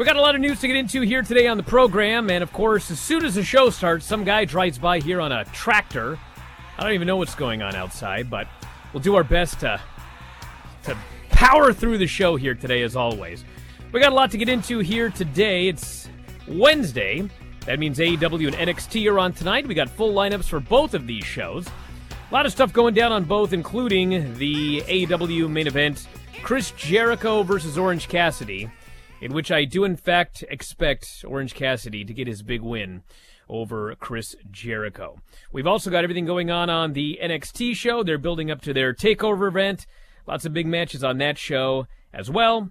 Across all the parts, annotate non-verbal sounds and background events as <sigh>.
We got a lot of news to get into here today on the program, and of course, as soon as the show starts, some guy drives by here on a tractor. I don't even know what's going on outside, but we'll do our best to to power through the show here today, as always. We got a lot to get into here today. It's Wednesday. That means AEW and NXT are on tonight. We got full lineups for both of these shows. A lot of stuff going down on both, including the AEW main event Chris Jericho versus Orange Cassidy in which I do in fact expect Orange Cassidy to get his big win over Chris Jericho. We've also got everything going on on the NXT show. They're building up to their takeover event. Lots of big matches on that show as well,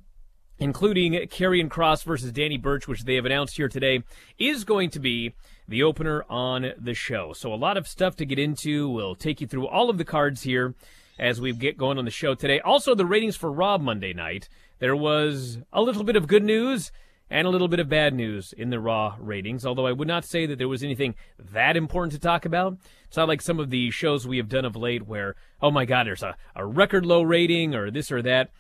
including Karrion Kross versus Danny Burch, which they have announced here today is going to be the opener on the show. So a lot of stuff to get into. We'll take you through all of the cards here as we get going on the show today. Also, the ratings for Raw Monday night. There was a little bit of good news and a little bit of bad news in the Raw ratings, although I would not say that there was anything that important to talk about. It's not like some of the shows we have done of late where, oh my God, there's a, a record low rating or this or that.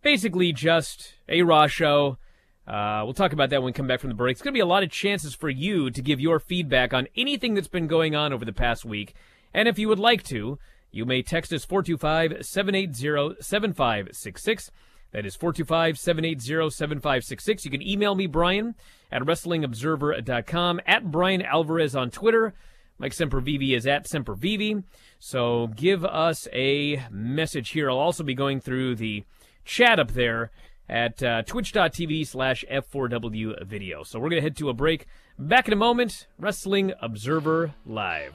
Basically, just a Raw show. Uh, we'll talk about that when we come back from the break. It's going to be a lot of chances for you to give your feedback on anything that's been going on over the past week. And if you would like to, you may text us 425 780 7566. That is 425 780 7566. You can email me, Bryan, at WrestlingObserver.com, at Bryan Alvarez on Twitter. Mike Sempervive is at Sempervive. So give us a message here. I'll also be going through the chat up there at uh, twitch.tv slash F4W video. So we're going to head to a break. Back in a moment, Wrestling Observer Live.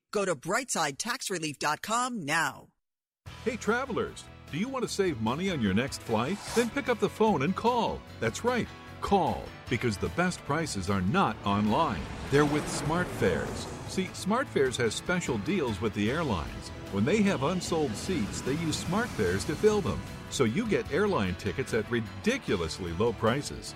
Go to brightsidetaxrelief.com now. Hey, travelers, do you want to save money on your next flight? Then pick up the phone and call. That's right, call, because the best prices are not online. They're with SmartFares. See, SmartFares has special deals with the airlines. When they have unsold seats, they use SmartFares to fill them. So you get airline tickets at ridiculously low prices.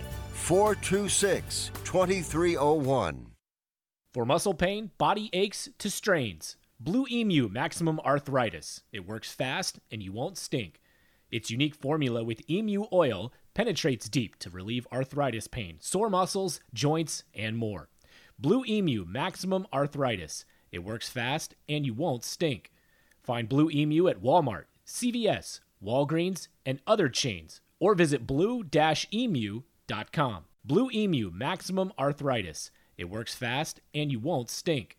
426 2301. For muscle pain, body aches to strains, Blue Emu Maximum Arthritis. It works fast and you won't stink. Its unique formula with emu oil penetrates deep to relieve arthritis pain, sore muscles, joints, and more. Blue Emu Maximum Arthritis. It works fast and you won't stink. Find Blue Emu at Walmart, CVS, Walgreens, and other chains, or visit blue-emu.com. Blue Emu Maximum Arthritis. It works fast and you won't stink.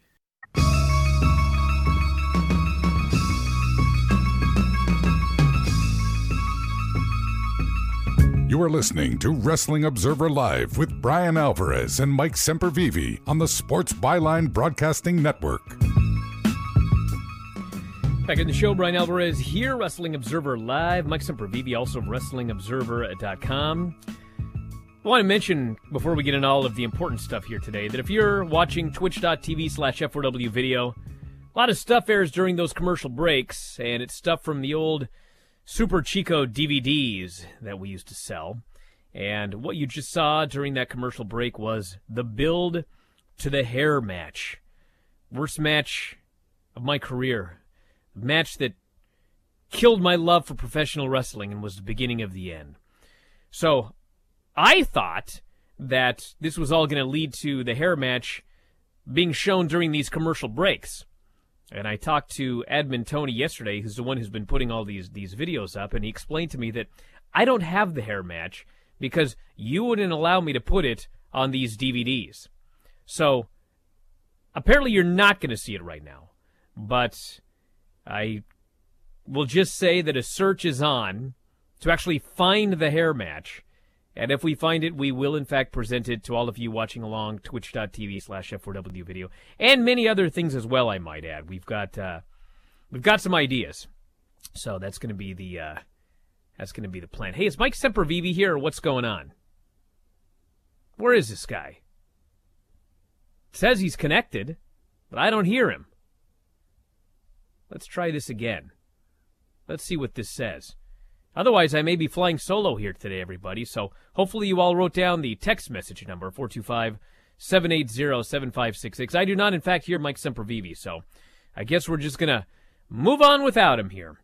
You are listening to Wrestling Observer Live with Bryan Alvarez and Mike Sempervive on the Sports Byline Broadcasting Network. Back in the show, Bryan Alvarez here, Wrestling Observer Live. Mike Sempervive, also of WrestlingObserver.com. I want to mention before we get into all of the important stuff here today that if you're watching twitch.tv slash F4W video, a lot of stuff airs during those commercial breaks, and it's stuff from the old Super Chico DVDs that we used to sell. And what you just saw during that commercial break was the build to the hair match. Worst match of my career. Match that killed my love for professional wrestling and was the beginning of the end. So I thought that this was all going to lead to the hair match being shown during these commercial breaks. And I talked to Edmund Tony yesterday, who's the one who's been putting all these these videos up, and he explained to me that I don't have the hair match because you wouldn't allow me to put it on these DVDs. So apparently you're not going to see it right now. But I will just say that a search is on to actually find the hair match. And if we find it, we will in fact present it to all of you watching along twitch.tv slash F4W video and many other things as well, I might add. We've got uh, we've got some ideas. So that's gonna be the uh, that's gonna be the plan. Hey, is Mike Sempervive here or what's going on? Where is this guy? It says he's connected, but I don't hear him. Let's try this again. Let's see what this says. Otherwise, I may be flying solo here today, everybody. So hopefully you all wrote down the text message number, 425 780 7566. I do not, in fact, hear Mike Sempervive, so I guess we're just going to move on without him here.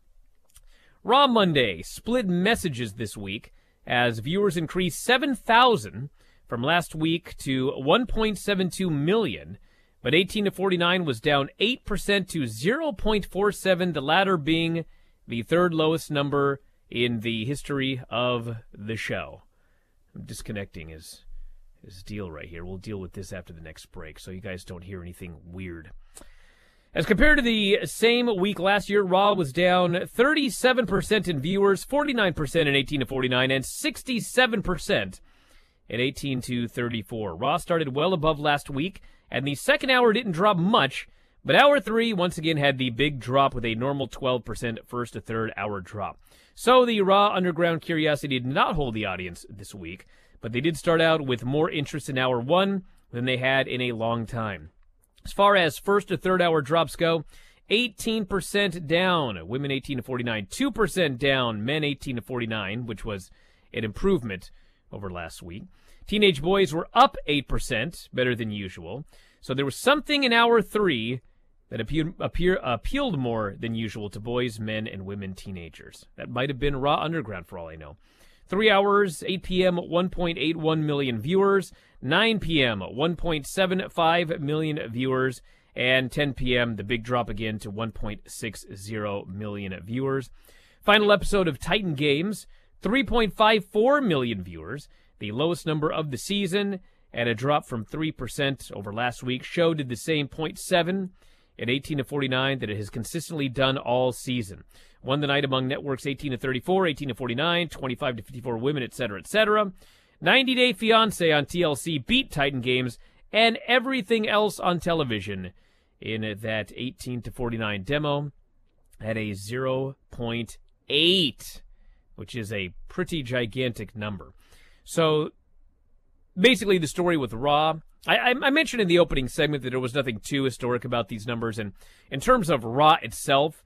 Raw Monday split messages this week as viewers increased 7,000 from last week to 1.72 million, but 18 to 49 was down 8% to 0.47, the latter being the third lowest number in the history of the show. I'm disconnecting his his deal right here. We'll deal with this after the next break, so you guys don't hear anything weird. As compared to the same week last year, Raw was down 37% in viewers, 49% in 18 to 49, and 67% in 18 to 34. Raw started well above last week, and the second hour didn't drop much, but hour three once again had the big drop with a normal 12% first to third hour drop. So the Raw Underground Curiosity did not hold the audience this week, but they did start out with more interest in hour one than they had in a long time. As far as first to third hour drops go, 18% down, women 18 to 49, 2% down, men 18 to 49, which was an improvement over last week. Teenage boys were up 8%, better than usual. So there was something in hour three that appear, appear, appealed more than usual to boys, men, and women teenagers. That might have been Raw Underground for all I know. 3 hours, 8 p.m., 1.81 million viewers. 9 p.m., 1.75 million viewers. And 10 p.m., the big drop again to 1.60 million viewers. Final episode of Titan Games, 3.54 million viewers, the lowest number of the season, and a drop from 3% over last week. Show did the same 0.7 at 18 to 49 that it has consistently done all season. Won the night among networks 18 to 34, 18 to 49, 25 to 54 women, etc., etc. 90 Day Fiance on TLC beat Titan Games and everything else on television in that 18 to 49 demo at a 0.8, which is a pretty gigantic number. So basically, the story with Raw. I, I, mentioned in the opening segment that there was nothing too historic about these numbers, and in terms of Raw itself,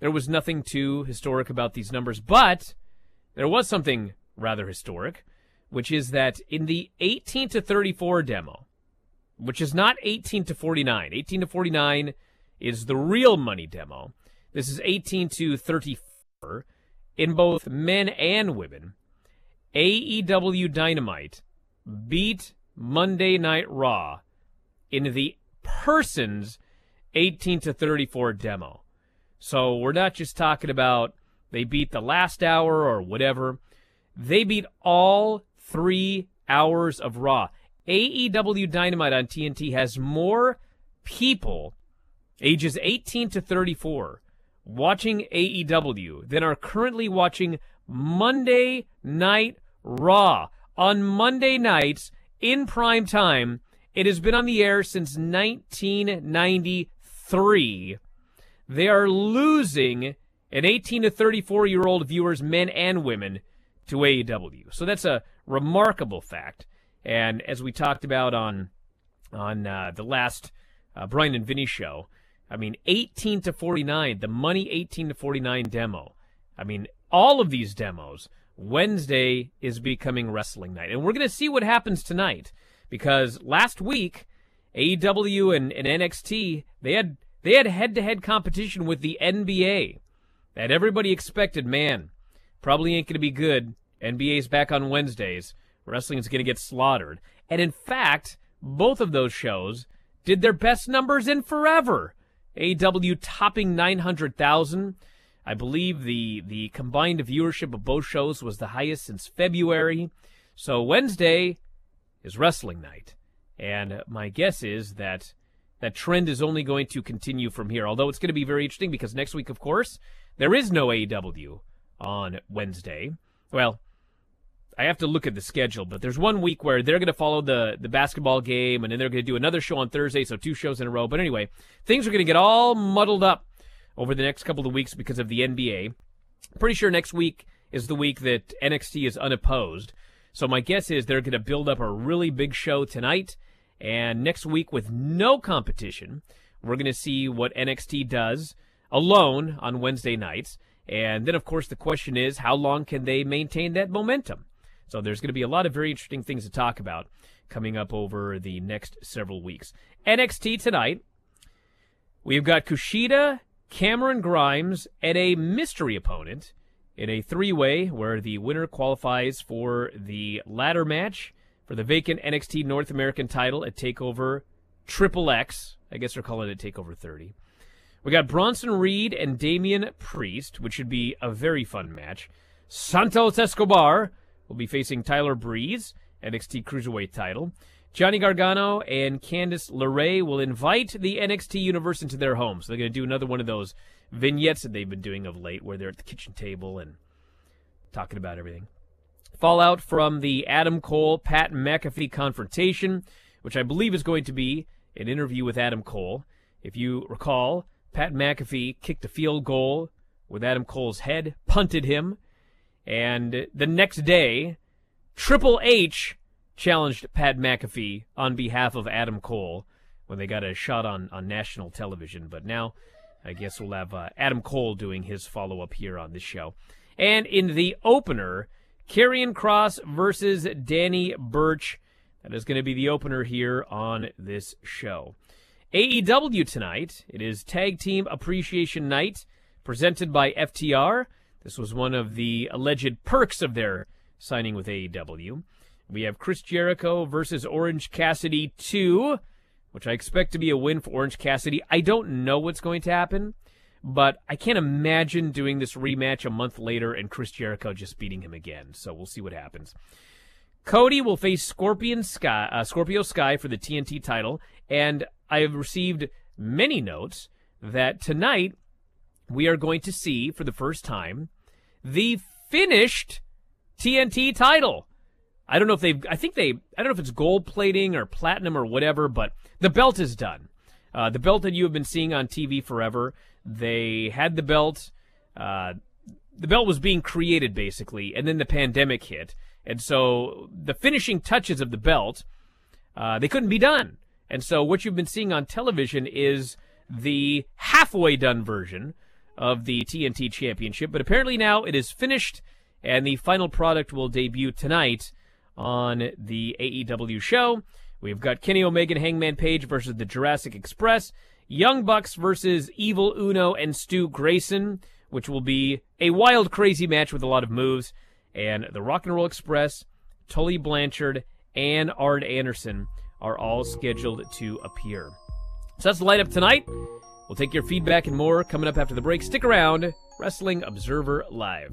there was nothing too historic about these numbers, but there was something rather historic, which is that in the 18 to 34 demo, which is not 18 to 49, 18 to 49 is the real money demo. This is 18 to 34 in both men and women. AEW Dynamite beat Monday Night Raw in the person's 18 to 34 demo. So we're not just talking about they beat the last hour or whatever. They beat all three hours of Raw. AEW Dynamite on TNT has more people ages 18 to 34 watching AEW than are currently watching Monday Night Raw. On Monday nights in prime time, it has been on the air since 1993. They are losing an 18 to 34 year old viewers, men and women, to AEW. So that's a remarkable fact. And as we talked about on on uh, the last uh, Bryan and Vinny show, I mean, 18 to 49, the Money 18 to 49 demo. I mean, all of these demos Wednesday is becoming wrestling night. And we're going to see what happens tonight because last week AEW and, and NXT they had they had head-to-head competition with the NBA that everybody expected, man, probably ain't going to be good. NBA's back on Wednesdays. Wrestling is going to get slaughtered. And in fact, both of those shows did their best numbers in forever. AEW topping 900,000 I believe the the combined viewership of both shows was the highest since February. So Wednesday is wrestling night, and my guess is that that trend is only going to continue from here. Although it's going to be very interesting because next week, of course, there is no AEW on Wednesday. Well, I have to look at the schedule, but there's one week where they're going to follow the the basketball game, and then they're going to do another show on Thursday, so two shows in a row. But anyway, things are going to get all muddled up over the next couple of weeks because of the NBA. Pretty sure next week is the week that NXT is unopposed. So my guess is they're going to build up a really big show tonight and next week with no competition. We're going to see what NXT does alone on Wednesday nights. And then, of course, the question is how long can they maintain that momentum? So there's going to be a lot of very interesting things to talk about coming up over the next several weeks. NXT tonight, we've got Kushida Cameron Grimes and a mystery opponent in a three way where the winner qualifies for the ladder match for the vacant NXT North American title at TakeOver Triple X. I guess they're calling it TakeOver 30. We got Bronson Reed and Damian Priest, which should be a very fun match. Santos Escobar will be facing Tyler Breeze, NXT Cruiserweight title. Johnny Gargano and Candice LeRae will invite the NXT universe into their homes. So they're going to do another one of those vignettes that they've been doing of late where they're at the kitchen table and talking about everything. Fallout from the Adam Cole Pat McAfee confrontation, which I believe is going to be an interview with Adam Cole. If you recall, Pat McAfee kicked a field goal with Adam Cole's head, punted him, and the next day Triple H challenged Pat McAfee on behalf of Adam Cole when they got a shot on, on national television. But now I guess we'll have uh, Adam Cole doing his follow up here on this show. And in the opener, Karrion Kross versus Danny Burch. That is going to be the opener here on this show. AEW tonight. It is Tag Team Appreciation Night presented by FTR. This was one of the alleged perks of their signing with AEW. We have Chris Jericho versus Orange Cassidy 2 which I expect to be a win for Orange Cassidy. I don't know what's going to happen, but I can't imagine doing this rematch a month later and Chris Jericho just beating him again. So we'll see what happens. Cody will face Scorpion Sky, uh, Scorpio Sky for the TNT title, and I have received many notes that tonight we are going to see for the first time the finished TNT title. I don't know if they've, I think they, I don't know if it's gold plating or platinum or whatever, but the belt is done. Uh, the belt that you have been seeing on TV forever. They had the belt. Uh, the belt was being created basically, and then the pandemic hit, and so the finishing touches of the belt, uh, they couldn't be done. And so what you've been seeing on television is the halfway done version of the TNT Championship, but apparently now it is finished, and the final product will debut tonight on the AEW show. We've got Kenny Omega and Hangman Page versus the Jurassic Express, Young Bucks versus Evil Uno and Stu Grayson, which will be a wild, crazy match with a lot of moves, and the Rock and Roll Express, Tully Blanchard, and Arn Anderson are all scheduled to appear. So that's the light up tonight. We'll take your feedback and more coming up after the break. Stick around. Wrestling Observer Live.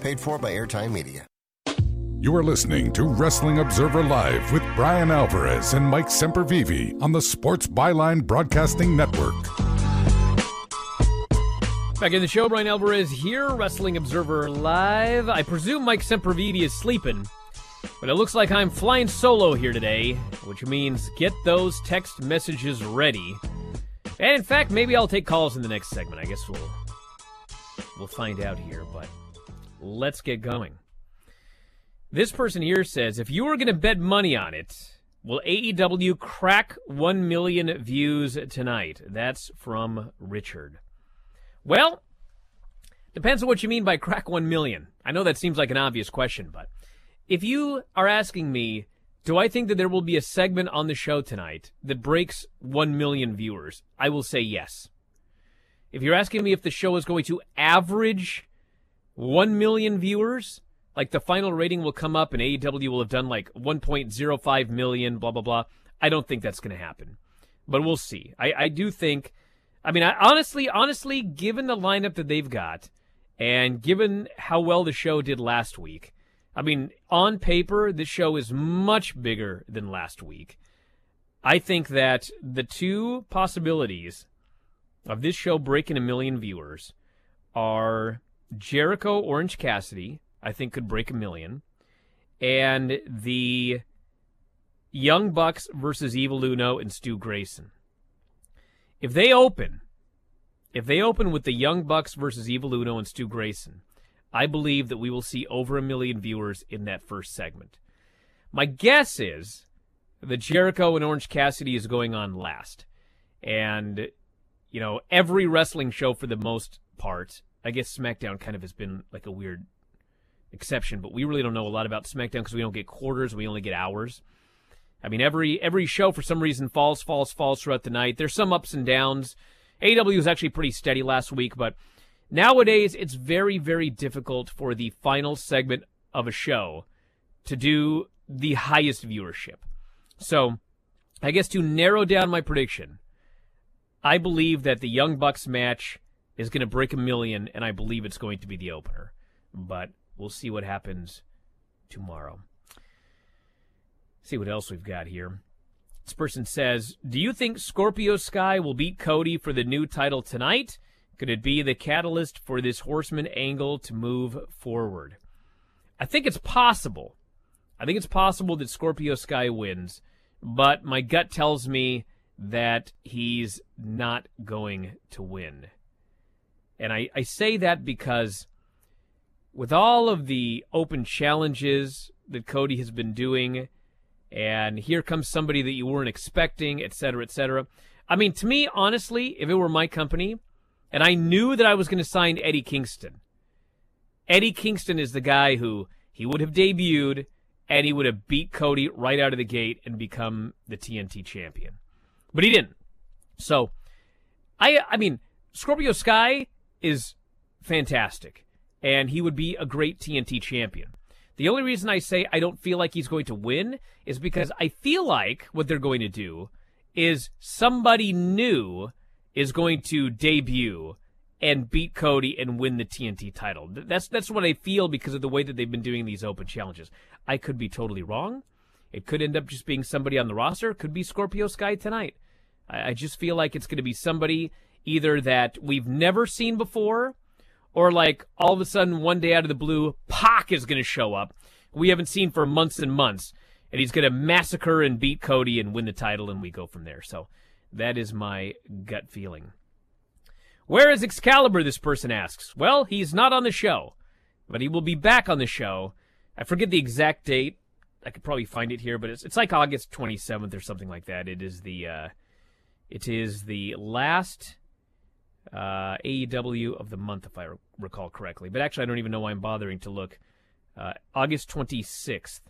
Paid for by Airtime Media. You are listening to Wrestling Observer Live with Bryan Alvarez and Mike Sempervive on the Sports Byline Broadcasting Network. Back in the show, Bryan Alvarez here, Wrestling Observer Live. I presume Mike Sempervive is sleeping, but it looks like I'm flying solo here today, which means get those text messages ready. And in fact, maybe I'll take calls in the next segment. I guess we'll we'll find out here, but let's get going. This person here says if you were going to bet money on it, will AEW crack 1 million views tonight? That's from Richard. Well, depends on what you mean by crack 1 million. I know that seems like an obvious question, but if you are asking me, do I think that there will be a segment on the show tonight that breaks 1 million viewers? I will say yes. If you're asking me if the show is going to average 1 million viewers, like the final rating will come up and AEW will have done like 1.05 million, blah, blah, blah, I don't think that's going to happen. But we'll see. I, I do think I mean, I, honestly, honestly, given the lineup that they've got, and given how well the show did last week, I mean, on paper, this show is much bigger than last week. I think that the two possibilities of this show breaking a million viewers are Jericho Orange Cassidy, I think could break a million, and the Young Bucks versus Evil Uno and Stu Grayson. If they open, if they open with the Young Bucks versus Evil Uno and Stu Grayson, I believe that we will see over a million viewers in that first segment. My guess is that Jericho and Orange Cassidy is going on last. And, you know, every wrestling show for the most part, I guess SmackDown kind of has been like a weird exception, but we really don't know a lot about SmackDown because we don't get quarters, we only get hours. I mean, every every show for some reason falls, falls, falls throughout the night. There's some ups and downs. AW was actually pretty steady last week, but nowadays it's very, very difficult for the final segment of a show to do the highest viewership. So, I guess to narrow down my prediction, I believe that the Young Bucks match is going to break a million, and I believe it's going to be the opener. But we'll see what happens tomorrow see what else we've got here. This person says, Do you think Scorpio Sky will beat Cody for the new title tonight? Could it be the catalyst for this Horseman angle to move forward? I think it's possible. I think it's possible that Scorpio Sky wins, but my gut tells me that he's not going to win. And I, I say that because with all of the open challenges that Cody has been doing, and here comes somebody that you weren't expecting, et cetera, et cetera. I mean, to me, honestly, if it were my company and I knew that I was going to sign Eddie Kingston, Eddie Kingston is the guy who he would have debuted and he would have beat Cody right out of the gate and become the TNT champion. But he didn't. So, I I mean, Scorpio Sky is fantastic and he would be a great TNT champion. The only reason I say I don't feel like he's going to win is because I feel like what they're going to do is somebody new is going to debut and beat Cody and win the TNT title. That's that's what I feel because of the way that they've been doing these open challenges. I could be totally wrong. It could end up just being somebody on the roster. It could be Scorpio Sky tonight. I, I just feel like it's going to be somebody either that we've never seen before or like all of a sudden one day out of the blue, Pac is going to show up. We haven't seen for months and months, and he's going to massacre and beat Cody and win the title, and we go from there. So that is my gut feeling. Where is Excalibur? This person asks. Well, he's not on the show, but he will be back on the show. I forget the exact date. I could probably find it here, but it's it's like August 27th or something like that. It is the uh, it is the last uh, AEW of the month, if I recall correctly. But actually, I don't even know why I'm bothering to look uh, August 26th,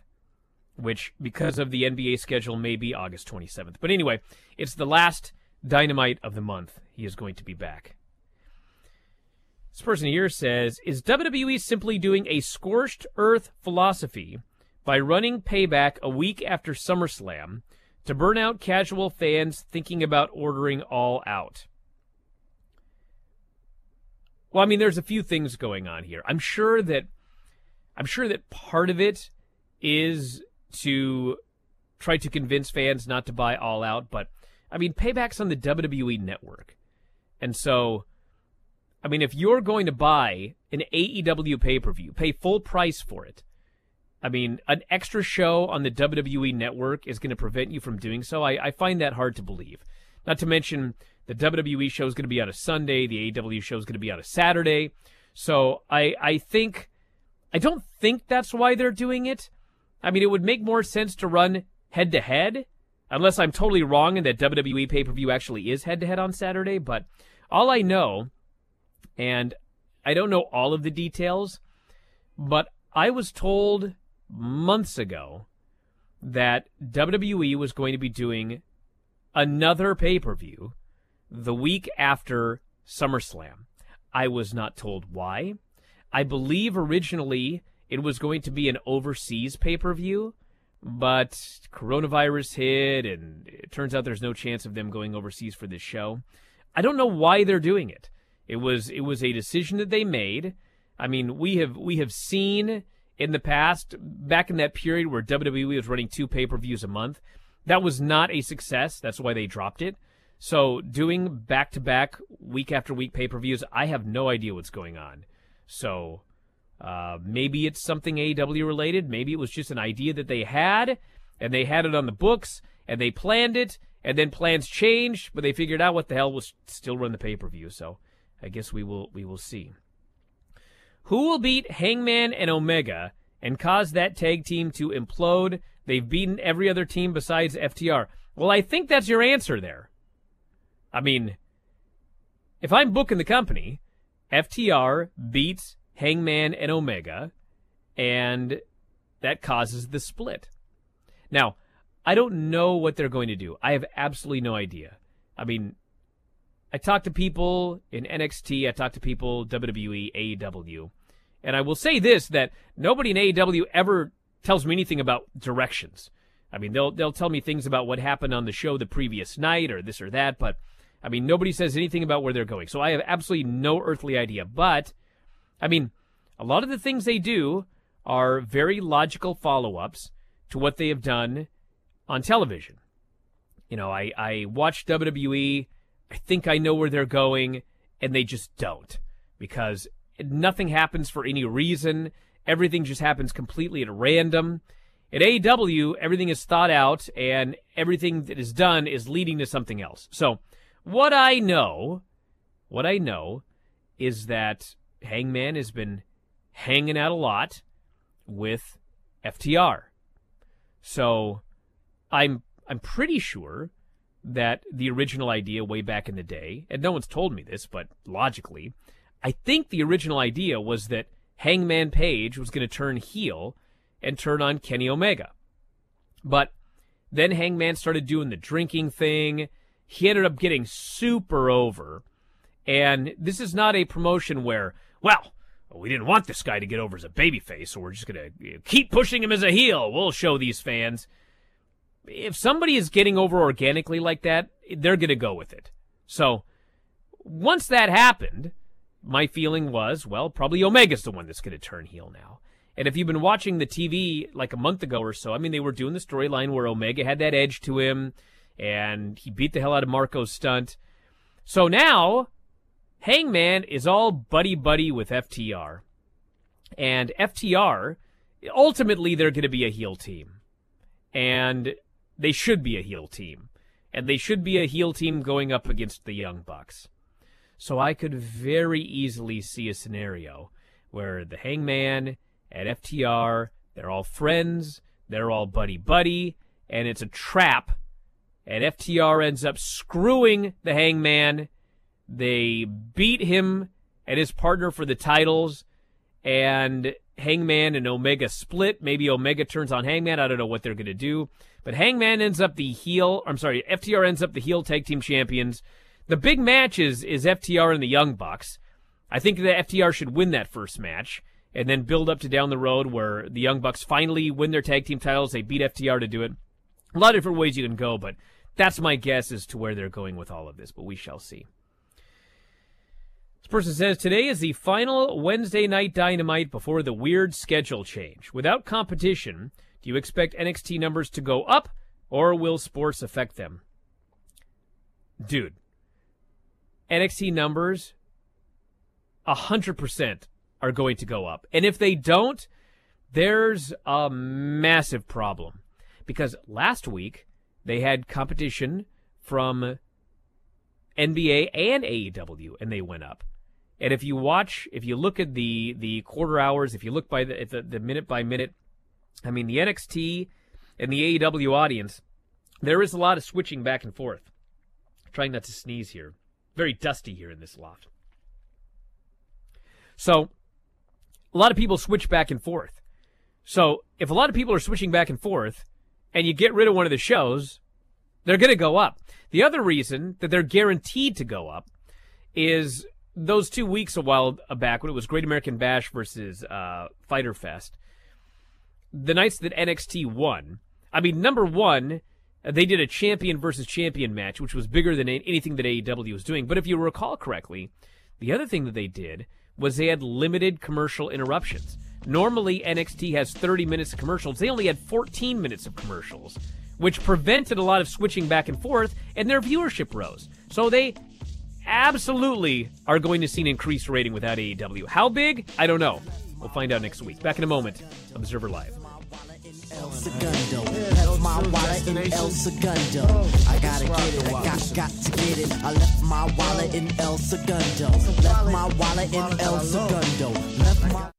which, because of the NBA schedule, may be August 27th. But anyway, it's the last Dynamite of the month. He is going to be back. This person here says Is WWE simply doing a scorched earth philosophy by running payback a week after SummerSlam to burn out casual fans thinking about ordering all out? Well, I mean, there's a few things going on here. I'm sure that I'm sure that part of it is to try to convince fans not to buy all out, but I mean, payback's on the WWE network. And so I mean, if you're going to buy an AEW pay-per-view, pay full price for it. I mean, an extra show on the WWE network is going to prevent you from doing so. I, I find that hard to believe. Not to mention the WWE show is going to be on a Sunday, the AEW show is going to be on a Saturday. So I I think I don't think that's why they're doing it. I mean, it would make more sense to run head to head, unless I'm totally wrong and that WWE pay per view actually is head to head on Saturday. But all I know, and I don't know all of the details, but I was told months ago that WWE was going to be doing another pay per view the week after SummerSlam. I was not told why. I believe originally it was going to be an overseas pay per view, but coronavirus hit, and it turns out there's no chance of them going overseas for this show. I don't know why they're doing it. It was it was a decision that they made. I mean, we have we have seen in the past, back in that period where WWE was running two pay per views a month, that was not a success. That's why they dropped it. So doing back to back week after week pay per views, I have no idea what's going on. So uh, maybe it's something AEW related. Maybe it was just an idea that they had, and they had it on the books, and they planned it, and then plans changed, but they figured out what the hell was still run the pay per view. So I guess we will we will see. Who will beat Hangman and Omega and cause that tag team to implode? They've beaten every other team besides FTR. Well, I think that's your answer there. I mean, if I'm booking the company, FTR beats Hangman and Omega, and that causes the split. Now, I don't know what they're going to do. I have absolutely no idea. I mean, I talk to people in NXT, I talk to people WWE, AEW, and I will say this that nobody in AEW ever tells me anything about directions. I mean, they'll they'll tell me things about what happened on the show the previous night or this or that, but I mean, nobody says anything about where they're going. So I have absolutely no earthly idea. But, I mean, a lot of the things they do are very logical follow ups to what they have done on television. You know, I, I watch WWE, I think I know where they're going, and they just don't. Because nothing happens for any reason, everything just happens completely at random. At AEW, everything is thought out, and everything that is done is leading to something else. So, what I know, what I know is that Hangman has been hanging out a lot with FTR. So I'm I'm pretty sure that the original idea way back in the day, and no one's told me this, but logically, I think the original idea was that Hangman Page was going to turn heel and turn on Kenny Omega. But then Hangman started doing the drinking thing he ended up getting super over. And this is not a promotion where, well, we didn't want this guy to get over as a babyface, so we're just going to keep pushing him as a heel. We'll show these fans. If somebody is getting over organically like that, they're going to go with it. So once that happened, my feeling was, well, probably Omega's the one that's going to turn heel now. And if you've been watching the TV like a month ago or so, I mean, they were doing the storyline where Omega had that edge to him and he beat the hell out of Marko Stunt. So now, Hangman is all buddy buddy with FTR. And FTR, ultimately, they're going to be a heel team. And they should be a heel team. And they should be a heel team going up against the Young Bucks. So I could very easily see a scenario where the Hangman and FTR, they're all friends, they're all buddy buddy, and it's a trap and FTR ends up screwing the Hangman. They beat him and his partner for the titles, and Hangman and Omega split. Maybe Omega turns on Hangman. I don't know what they're going to do. But Hangman ends up the heel. I'm sorry, FTR ends up the heel tag team champions. The big match is, is FTR and the Young Bucks. I think that FTR should win that first match and then build up to down the road where the Young Bucks finally win their tag team titles. They beat FTR to do it. A lot of different ways you can go, but that's my guess as to where they're going with all of this, but we shall see. This person says today is the final Wednesday night dynamite before the weird schedule change. Without competition, do you expect NXT numbers to go up or will sports affect them? Dude, NXT numbers 100% are going to go up. And if they don't, there's a massive problem. Because last week, they had competition from NBA and AEW, and they went up. And if you watch, if you look at the the quarter hours, if you look by the the, the minute by minute, I mean the NXT and the AEW audience, there is a lot of switching back and forth. I'm trying not to sneeze here. Very dusty here in this loft. So, a lot of people switch back and forth. So, if a lot of people are switching back and forth, and you get rid of one of the shows, they're going to go up. The other reason that they're guaranteed to go up is those two weeks a while back when it was Great American Bash versus uh, Fighter Fest, the nights that NXT won. I mean, number one, they did a champion versus champion match, which was bigger than anything that AEW was doing. But if you recall correctly, the other thing that they did was they had limited commercial interruptions. Normally, NXT has 30 minutes of commercials. They only had 14 minutes of commercials, which prevented a lot of switching back and forth, and their viewership rose. So they absolutely are going to see an increased rating without AEW. How big? I don't know. We'll find out next week. Back in a moment. Observer Live. El Segundo. Left my wallet in El Segundo. I gotta get it, I got, got to get it. I left my wallet in El Segundo. Left my wallet in El Segundo. Left my.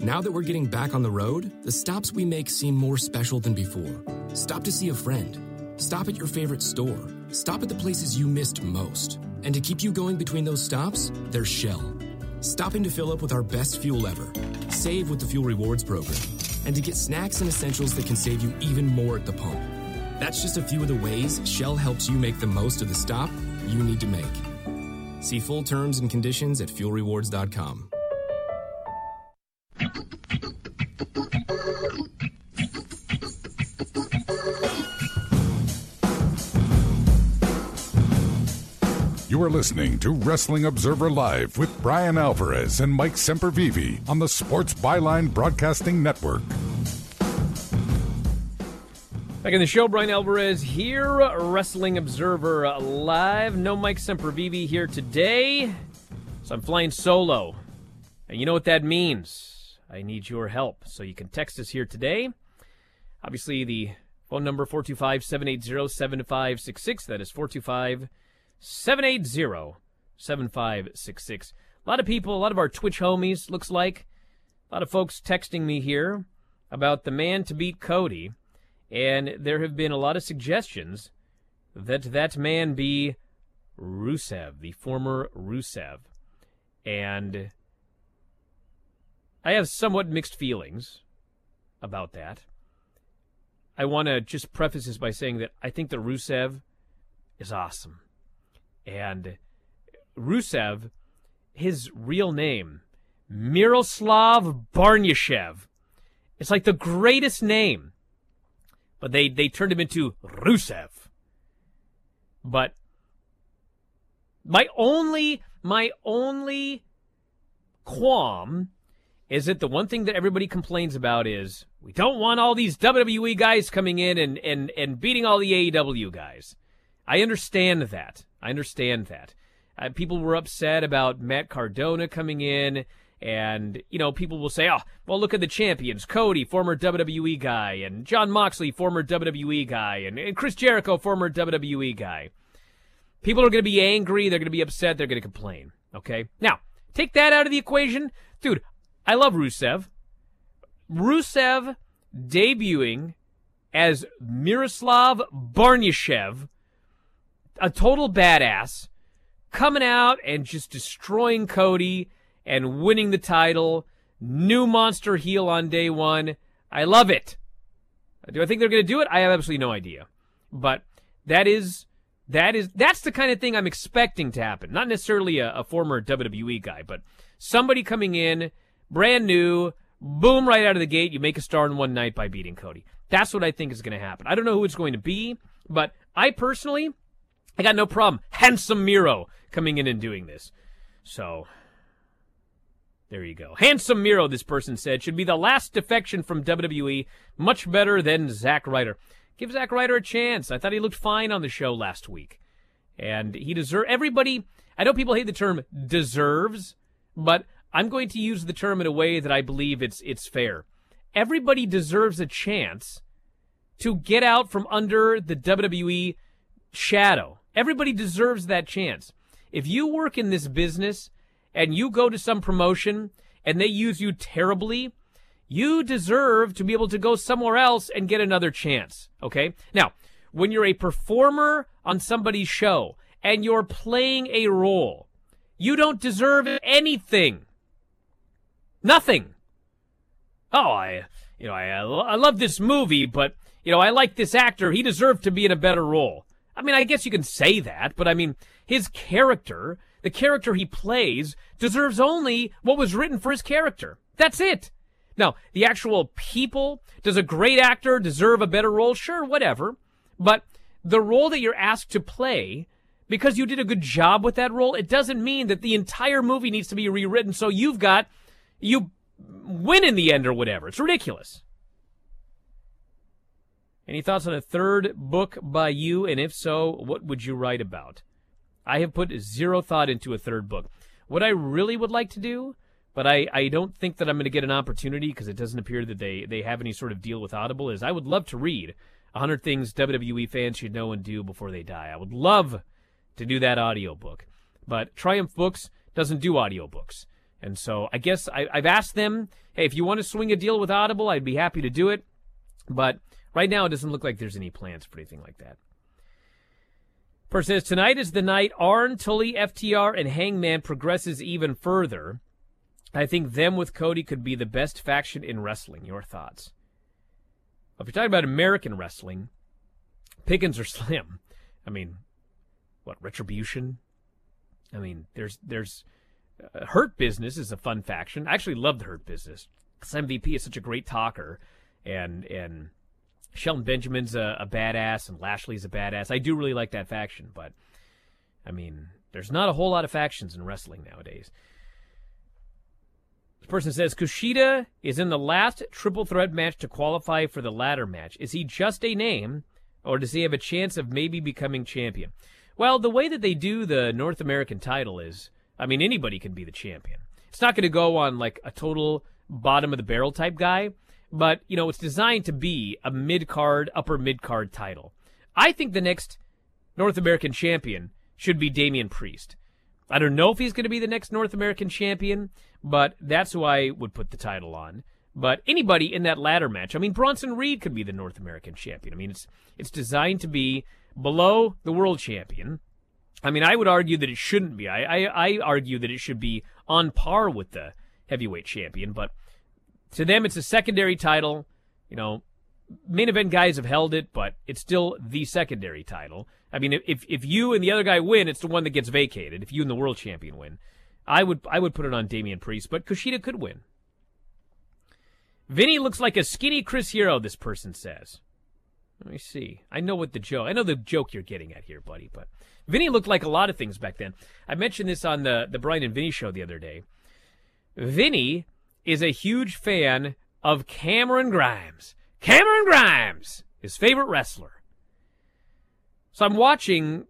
Now that we're getting back on the road, the stops we make seem more special than before. Stop to see a friend. Stop at your favorite store. Stop at the places you missed most. And to keep you going between those stops, there's Shell. Stop in to fill up with our best fuel ever. Save with the Fuel Rewards program. And to get snacks and essentials that can save you even more at the pump. That's just a few of the ways Shell helps you make the most of the stop you need to make. See full terms and conditions at fuelrewards.com. You are listening to Wrestling Observer Live with Bryan Alvarez and Mike Sempervive on the Sports Byline Broadcasting Network. Back in the show, Bryan Alvarez here, Wrestling Observer Live. No Mike Sempervive here today, so I'm flying solo. And you know what that means. I need your help, so you can text us here today. Obviously, the phone number 425 780 7566. That is 425 780 7566. A lot of people, a lot of our Twitch homies, looks like, a lot of folks texting me here about the man to beat Cody. And there have been a lot of suggestions that that man be Rusev, the former Rusev. And I have somewhat mixed feelings about that. I want to just preface this by saying that I think that Rusev is awesome. And Rusev, his real name, Miroslav Barnyashev. It's like the greatest name. But they, they turned him into Rusev. But my only my only qualm is that the one thing that everybody complains about is we don't want all these WWE guys coming in and, and, and beating all the AEW guys. I understand that. I understand that. Uh, people were upset about Matt Cardona coming in, and, you know, people will say, oh, well, look at the champions Cody, former WWE guy, and Jon Moxley, former WWE guy, and, and Chris Jericho, former WWE guy. People are going to be angry. They're going to be upset. They're going to complain. Okay? Now, take that out of the equation. Dude, I love Rusev. Rusev debuting as Miroslav Barnyashev, a total badass, coming out and just destroying Cody and winning the title. New monster heel on day one. I love it. Do I think they're going to do it? I have absolutely no idea. But that is that is that's the kind of thing I'm expecting to happen. Not necessarily a, a former WWE guy, but somebody coming in brand new, boom, right out of the gate, you make a star in one night by beating Cody. That's what I think is going to happen. I don't know who it's going to be, but I personally, I got no problem. Handsome Miro coming in and doing this. So, there you go. Handsome Miro, this person said, should be the last defection from WWE. Much better than Zack Ryder. Give Zack Ryder a chance. I thought he looked fine on the show last week. And he deserves, everybody, I know people hate the term deserves, but I'm going to use the term in a way that I believe it's it's fair. Everybody deserves a chance to get out from under the WWE shadow. Everybody deserves that chance. If you work in this business and you go to some promotion and they use you terribly, you deserve to be able to go somewhere else and get another chance. Okay? Now, when you're a performer on somebody's show and you're playing a role, you don't deserve anything. Nothing. Oh, I, you know, I, I love this movie, but, you know, I like this actor. He deserved to be in a better role. I mean, I guess you can say that, but I mean, his character, the character he plays, deserves only what was written for his character. That's it. Now, the actual people, does a great actor deserve a better role? Sure, whatever. But the role that you're asked to play, because you did a good job with that role, it doesn't mean that the entire movie needs to be rewritten. So you've got you win in the end or whatever. It's ridiculous. Any thoughts on a third book by you? And if so, what would you write about? I have put zero thought into a third book. What I really would like to do, but I, I don't think that I'm going to get an opportunity because it doesn't appear that they, they have any sort of deal with Audible, is I would love to read 100 Things WWE fans should know and do before they die. I would love to do that audiobook. But Triumph Books doesn't do audiobooks. And so I guess I, have asked them, hey, if you want to swing a deal with Audible, I'd be happy to do it. But right now, it doesn't look like there's any plans for anything like that. Person says tonight is the night Arn, Tully, FTR, and Hangman progresses even further. I think them with Cody could be the best faction in wrestling. Your thoughts? Well, If you're talking about American wrestling, pickings are <laughs> slim. I mean, what retribution? I mean, there's there's uh, Hurt Business is a fun faction. I actually love the Hurt Business because MVP is such a great talker, and and Shelton Benjamin's a, a badass, and Lashley's a badass. I do really like that faction, but I mean, there's not a whole lot of factions in wrestling nowadays. This person says Kushida is in the last triple threat match to qualify for the ladder match. Is he just a name, or does he have a chance of maybe becoming champion? Well, the way that they do the North American title is, I mean, anybody can be the champion. It's not going to go on like a total bottom of the barrel type guy, but you know, it's designed to be a mid card, upper mid card title. I think the next North American champion should be Damian Priest. I don't know if he's going to be the next North American champion, but that's who I would put the title on. But anybody in that ladder match, I mean, Bronson Reed could be the North American champion. I mean, it's it's designed to be below the world champion. I mean, I would argue that it shouldn't be. I, I, I argue that it should be on par with the heavyweight champion. But to them, it's a secondary title. You know, main event guys have held it, but it's still the secondary title. I mean, if if you and the other guy win, it's the one that gets vacated. If you and the world champion win, I would I would put it on Damian Priest, but Kushida could win. Vinny looks like a skinny Chris Hero. This person says. Let me see. I know what the joke. I know the joke you're getting at here, buddy. But Vinny looked like a lot of things back then. I mentioned this on the the Bryan and Vinny show the other day. Vinny is a huge fan of Cameron Grimes. Cameron Grimes, his favorite wrestler. So I'm watching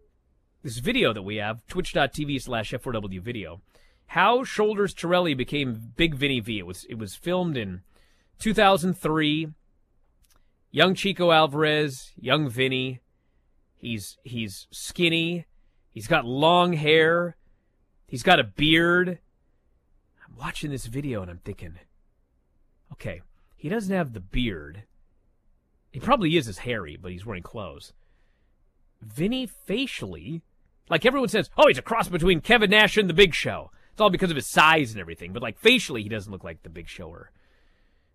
this video that we have, twitch.tv slash F4W video, how Shoulders Torelli became Big Vinny V. It was, it was filmed in 2003. Young Chico Alvarez, young Vinny. He's, he's skinny. He's got long hair. He's got a beard. Watching this video and I'm thinking, okay, he doesn't have the beard. He probably is as hairy, but he's wearing clothes. Vinny facially, like everyone says, oh, he's a cross between Kevin Nash and The Big Show. It's all because of his size and everything, but like facially, he doesn't look like The Big Show or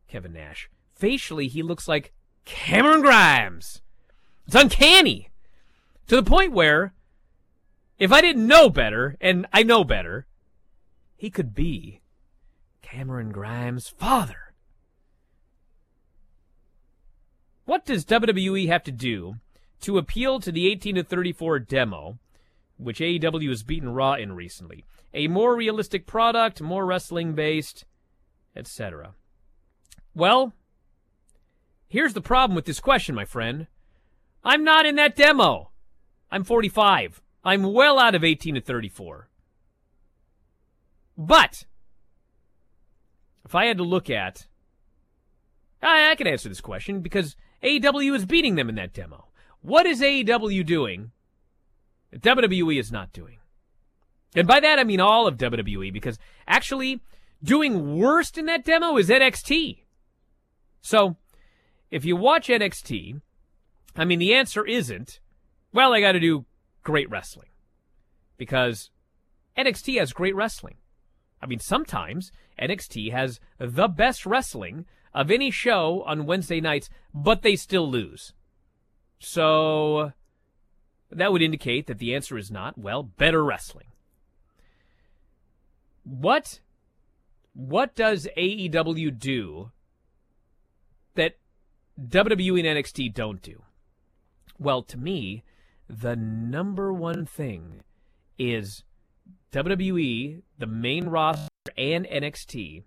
Kevin Nash. Facially, he looks like Cameron Grimes. It's uncanny to the point where if I didn't know better, and I know better, he could be Cameron Grimes' father. What does WWE have to do to appeal to the 18 to 34 demo, which AEW has beaten Raw in recently. A more realistic product, more wrestling based, etc. Well, here's the problem with this question, my friend. I'm not in that demo. I'm 45. I'm well out of 18 to 34. But if I had to look at, I, I can answer this question because AEW is beating them in that demo. What is AEW doing that WWE is not doing? And by that I mean all of WWE because actually doing worst in that demo is NXT. So if you watch NXT, I mean the answer isn't, well, I got to do great wrestling because NXT has great wrestling. I mean, sometimes NXT has the best wrestling of any show on Wednesday nights, but they still lose. So that would indicate that the answer is not, well, better wrestling. What what does AEW do that WWE and NXT don't do? Well, to me, the number one thing is WWE, the main roster, and NXT,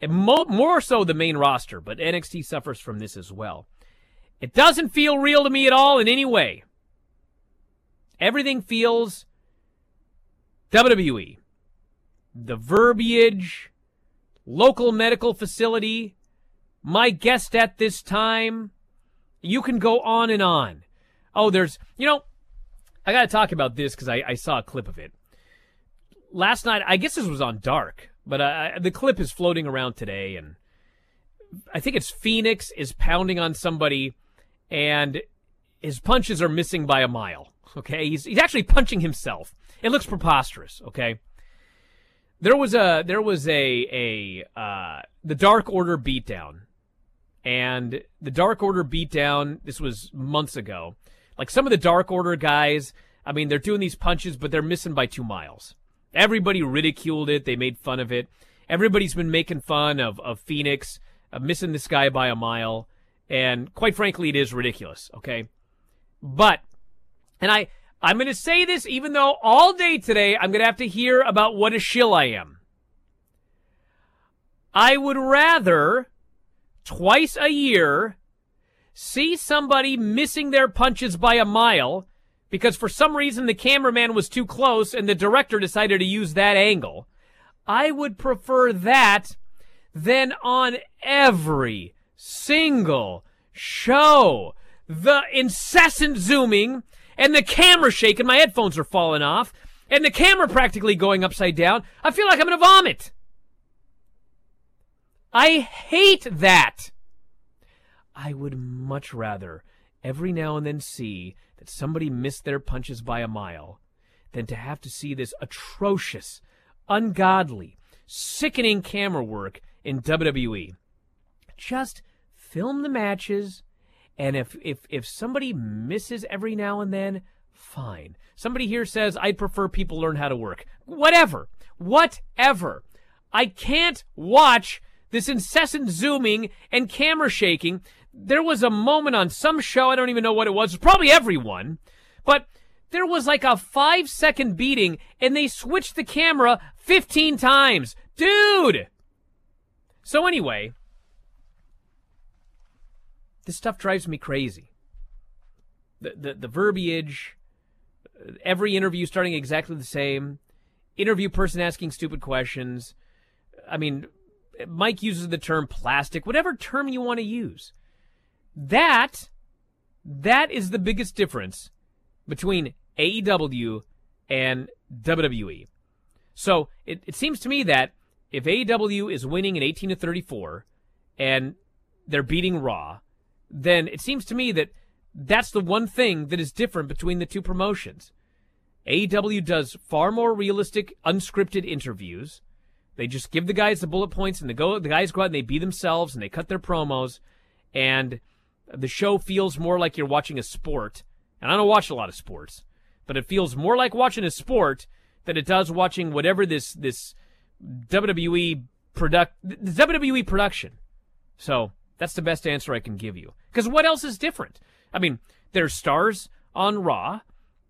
and mo- more so the main roster, but NXT suffers from this as well. It doesn't feel real to me at all in any way. Everything feels WWE. The verbiage, local medical facility, my guest at this time. You can go on and on. Oh, there's, you know, I got to talk about this because I, I, saw a clip of it. Last night, I guess this was on Dark, but uh, the clip is floating around today, and I think it's Fenix is pounding on somebody and his punches are missing by a mile. Okay, he's he's actually punching himself. It looks preposterous. Okay, there was a there was a a uh, the Dark Order beatdown, and the Dark Order beatdown. This was months ago. Like some of the Dark Order guys, I mean, they're doing these punches, but they're missing by two miles. Everybody ridiculed it. They made fun of it. Everybody's been making fun of of Fenix of missing this guy by a mile, and quite frankly, it is ridiculous. Okay, but and I I'm going to say this even though all day today I'm going to have to hear about what a shill I am. I would rather twice a year see somebody missing their punches by a mile because for some reason the cameraman was too close and the director decided to use that angle. I would prefer that than on every single show. The incessant zooming and the camera shaking. My headphones are falling off and the camera practically going upside down. I feel like I'm going to vomit. I hate that. I would much rather every now and then see that somebody missed their punches by a mile than to have to see this atrocious, ungodly, sickening camera work in WWE. Just film the matches and if if if somebody misses every now and then, fine. Somebody here says I'd prefer people learn how to work. Whatever. Whatever. I can't watch this incessant zooming and camera shaking. There was a moment on some show, I don't even know what it was, probably everyone, but there was like a five second beating and they switched the camera 15 times. Dude! So anyway, this stuff drives me crazy. The, the, the verbiage, every interview starting exactly the same, interview person asking stupid questions. I mean, Mike uses the term plastic, whatever term you want to use. That, that is the biggest difference between AEW and WWE. So it, it seems to me that if AEW is winning in 18 to 34 and they're beating Raw, then it seems to me that that's the one thing that is different between the two promotions. AEW does far more realistic, unscripted interviews. They just give the guys the bullet points, and they go. The guys go out and they be themselves, and they cut their promos, and the show feels more like you're watching a sport. And I don't watch a lot of sports, but it feels more like watching a sport than it does watching whatever this this WWE product WWE production. So that's the best answer I can give you. Because what else is different? I mean, there's stars on Raw.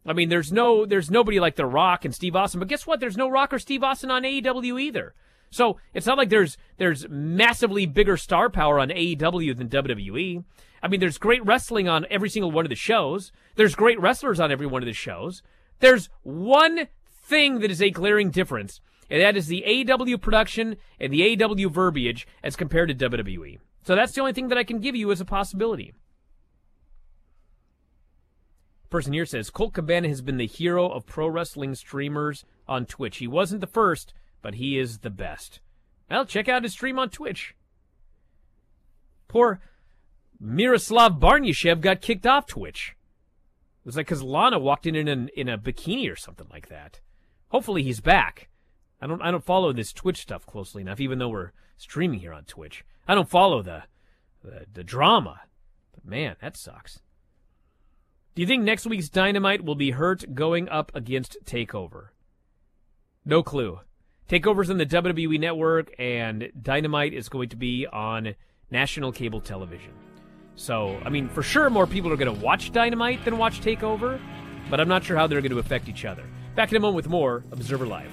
I mean, there's no, there's nobody like The Rock and Steve Austin. But guess what? There's no Rock or Steve Austin on AEW either. So it's not like there's there's massively bigger star power on AEW than WWE. I mean, there's great wrestling on every single one of the shows. There's great wrestlers on every one of the shows. There's one thing that is a glaring difference, and that is the AEW production and the AEW verbiage as compared to WWE. So that's the only thing that I can give you as a possibility. Person here says Colt Cabana has been the hero of pro wrestling streamers on Twitch. He wasn't the first, but he is the best. Well, check out his stream on Twitch. Poor Miroslav Barnyashev got kicked off Twitch. It was like because Lana walked in in, an, in a bikini or something like that. Hopefully he's back. I don't I don't follow this Twitch stuff closely enough, even though we're streaming here on Twitch. I don't follow the, the, the drama. But man, that sucks. Do you think next week's Dynamite will be hurt going up against Takeover? No clue. Takeovers on the WWE Network, and Dynamite is going to be on national cable television. So, I mean, for sure, more people are going to watch Dynamite than watch Takeover, but I'm not sure how they're going to affect each other. Back in a moment with more Observer Live.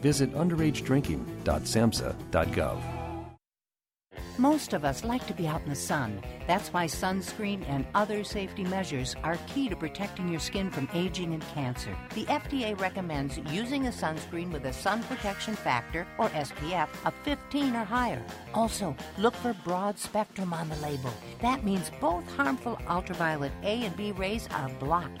visit underagedrinking.samhsa.gov. Most of us like to be out in the sun. That's why sunscreen and other safety measures are key to protecting your skin from aging and cancer. The FDA recommends using a sunscreen with a sun protection factor, or SPF, of 15 or higher. Also, look for broad spectrum on the label. That means both harmful ultraviolet A and B rays are blocked.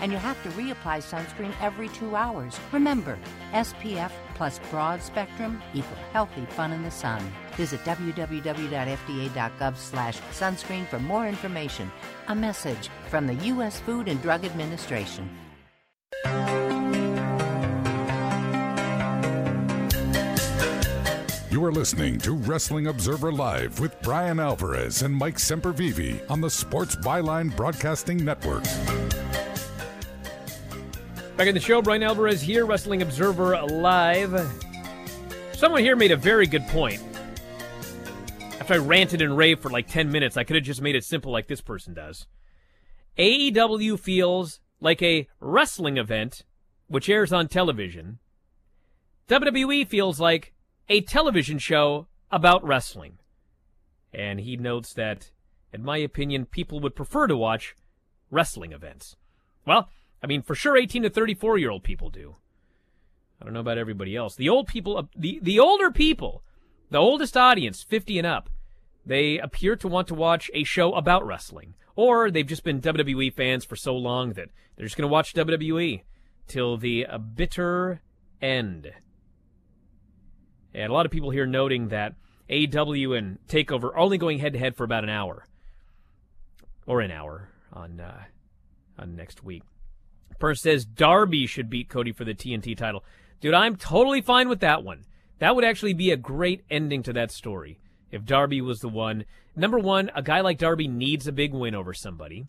And you have to reapply sunscreen every two hours. Remember, SPF plus broad spectrum equal healthy fun in the sun. Visit www.fda.gov slash sunscreen for more information. A message from the U.S. Food and Drug Administration. You are listening to Wrestling Observer Live with Bryan Alvarez and Mike Sempervive on the Sports Byline Broadcasting Network. Back in the show, Bryan Alvarez here, Wrestling Observer Live. Someone here made a very good point. After I ranted and raved for like 10 minutes, I could have just made it simple like this person does. AEW feels like a wrestling event which airs on television. WWE feels like a television show about wrestling. And he notes that, in my opinion, people would prefer to watch wrestling events. Well, I mean, for sure, 18 to 34 year old people do. I don't know about everybody else. The old people, the, the older people, the oldest audience, 50 and up, they appear to want to watch a show about wrestling. Or they've just been WWE fans for so long that they're just going to watch WWE till the uh, bitter end. And a lot of people here noting that AW and TakeOver are only going head to head for about an hour. Or an hour on, uh, on next week. Person says Darby should beat Cody for the TNT title. Dude, I'm totally fine with that one. That would actually be a great ending to that story if Darby was the one. Number one, a guy like Darby needs a big win over somebody.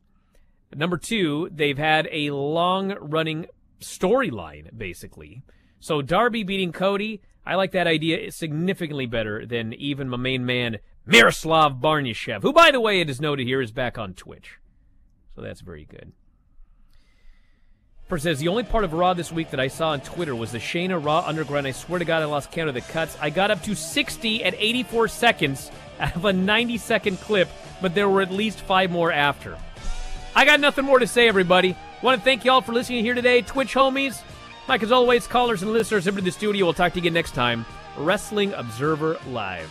Number two, they've had a long running storyline, basically. So Darby beating Cody, I like that idea significantly better than even my main man, Miroslav Barnyashev, who, by the way, it is noted here, is back on Twitch. So that's very good. First says the only part of Raw this week that I saw on Twitter was the Shayna Raw Underground. I swear to God, I lost count of the cuts. I got up to 60 at 84 seconds out of a 90 second clip, but there were at least five more after. I got nothing more to say, everybody. Want to thank you all for listening here today. Twitch homies, Mike, as always, callers and listeners, over to the studio. We'll talk to you again next time. Wrestling Observer Live.